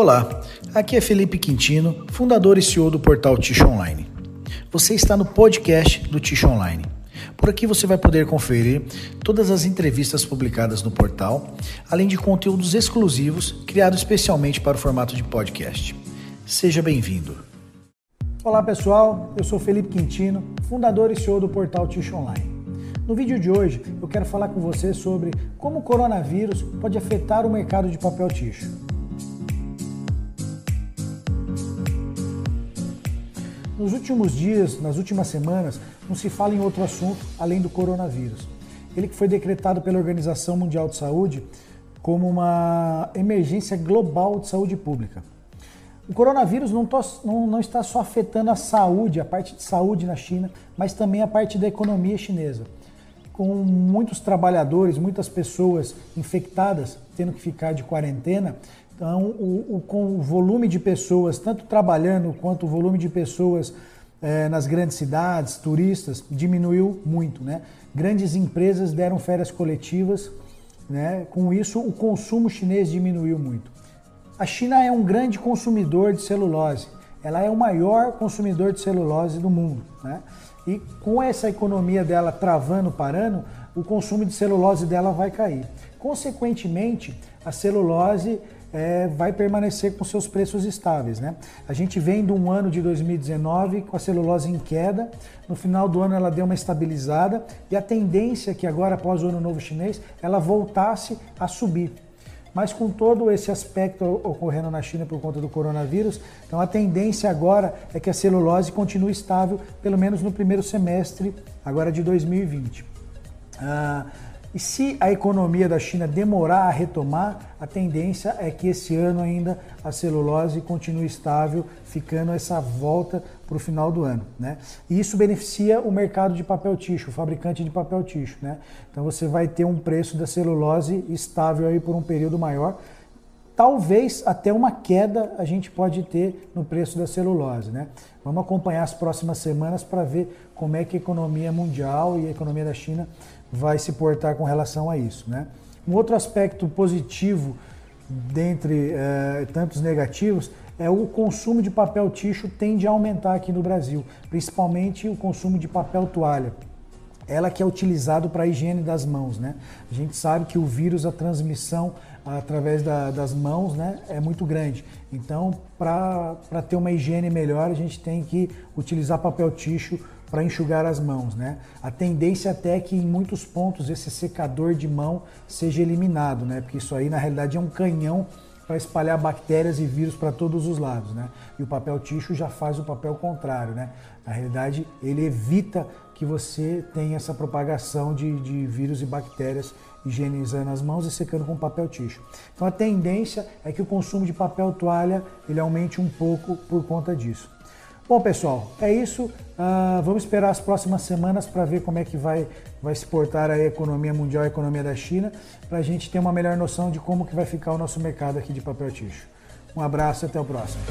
Olá, aqui é Felipe Quintino, fundador e CEO do portal Ticho Online. Você está no podcast do Ticho Online. Por aqui você vai poder conferir todas as entrevistas publicadas no portal, além de conteúdos exclusivos criados especialmente para o formato de podcast. Seja bem-vindo. Olá pessoal, eu sou Felipe Quintino, fundador e CEO do portal Ticho Online. No vídeo de hoje eu quero falar com você sobre como o coronavírus pode afetar o mercado de papel ticho. Nos últimos dias, nas últimas semanas, não se fala em outro assunto além do coronavírus. Ele que foi decretado pela Organização Mundial de Saúde como uma emergência global de saúde pública. O coronavírus não, não, não, está só afetando a saúde, a parte de saúde na China, mas também a parte da economia chinesa. Com muitos trabalhadores, muitas pessoas infectadas tendo que ficar de quarentena, então, o, o, com o volume de pessoas, tanto trabalhando quanto o volume de pessoas é, nas grandes cidades, turistas, diminuiu muito. Né? Grandes empresas deram férias coletivas, né? com isso o consumo chinês diminuiu muito. A China é um grande consumidor de celulose, ela é o maior consumidor de celulose do mundo. Né? E com essa economia dela travando, parando, o consumo de celulose dela vai cair. Consequentemente, a celulose é, vai permanecer com seus preços estáveis. Né? A gente vem de um ano de 2019 com a celulose em queda, no final do ano ela deu uma estabilizada e a tendência é que agora, após o ano novo chinês, ela voltasse a subir. Mas com todo esse aspecto ocorrendo na China por conta do coronavírus, então a tendência agora é que a celulose continue estável, pelo menos no primeiro semestre agora de 2020. Ah, e se a economia da China demorar a retomar, a tendência é que esse ano ainda a celulose continue estável, ficando essa volta para o final do ano. Né? E isso beneficia o mercado de papel ticho, o fabricante de papel ticho. Né? Então você vai ter um preço da celulose estável aí por um período maior. Talvez até uma queda a gente pode ter no preço da celulose. Né? Vamos acompanhar as próximas semanas para ver como é que a economia mundial e a economia da China vai se portar com relação a isso. Né? Um outro aspecto positivo, dentre eh, tantos negativos, é o consumo de papel ticho tende a aumentar aqui no Brasil, principalmente o consumo de papel toalha. Ela que é utilizado para a higiene das mãos, né? A gente sabe que o vírus, a transmissão através da, das mãos, né, é muito grande. Então, para ter uma higiene melhor, a gente tem que utilizar papel ticho para enxugar as mãos. Né? A tendência até é que em muitos pontos esse secador de mão seja eliminado, né? porque isso aí na realidade é um canhão para espalhar bactérias e vírus para todos os lados. Né? E o papel ticho já faz o papel contrário. Né? Na realidade, ele evita que você tenha essa propagação de, de vírus e bactérias higienizando as mãos e secando com papel ticho. Então a tendência é que o consumo de papel toalha ele aumente um pouco por conta disso. Bom, pessoal, é isso. Uh, vamos esperar as próximas semanas para ver como é que vai, vai se portar a economia mundial, a economia da China, para a gente ter uma melhor noção de como que vai ficar o nosso mercado aqui de papel ticho. Um abraço e até o próximo.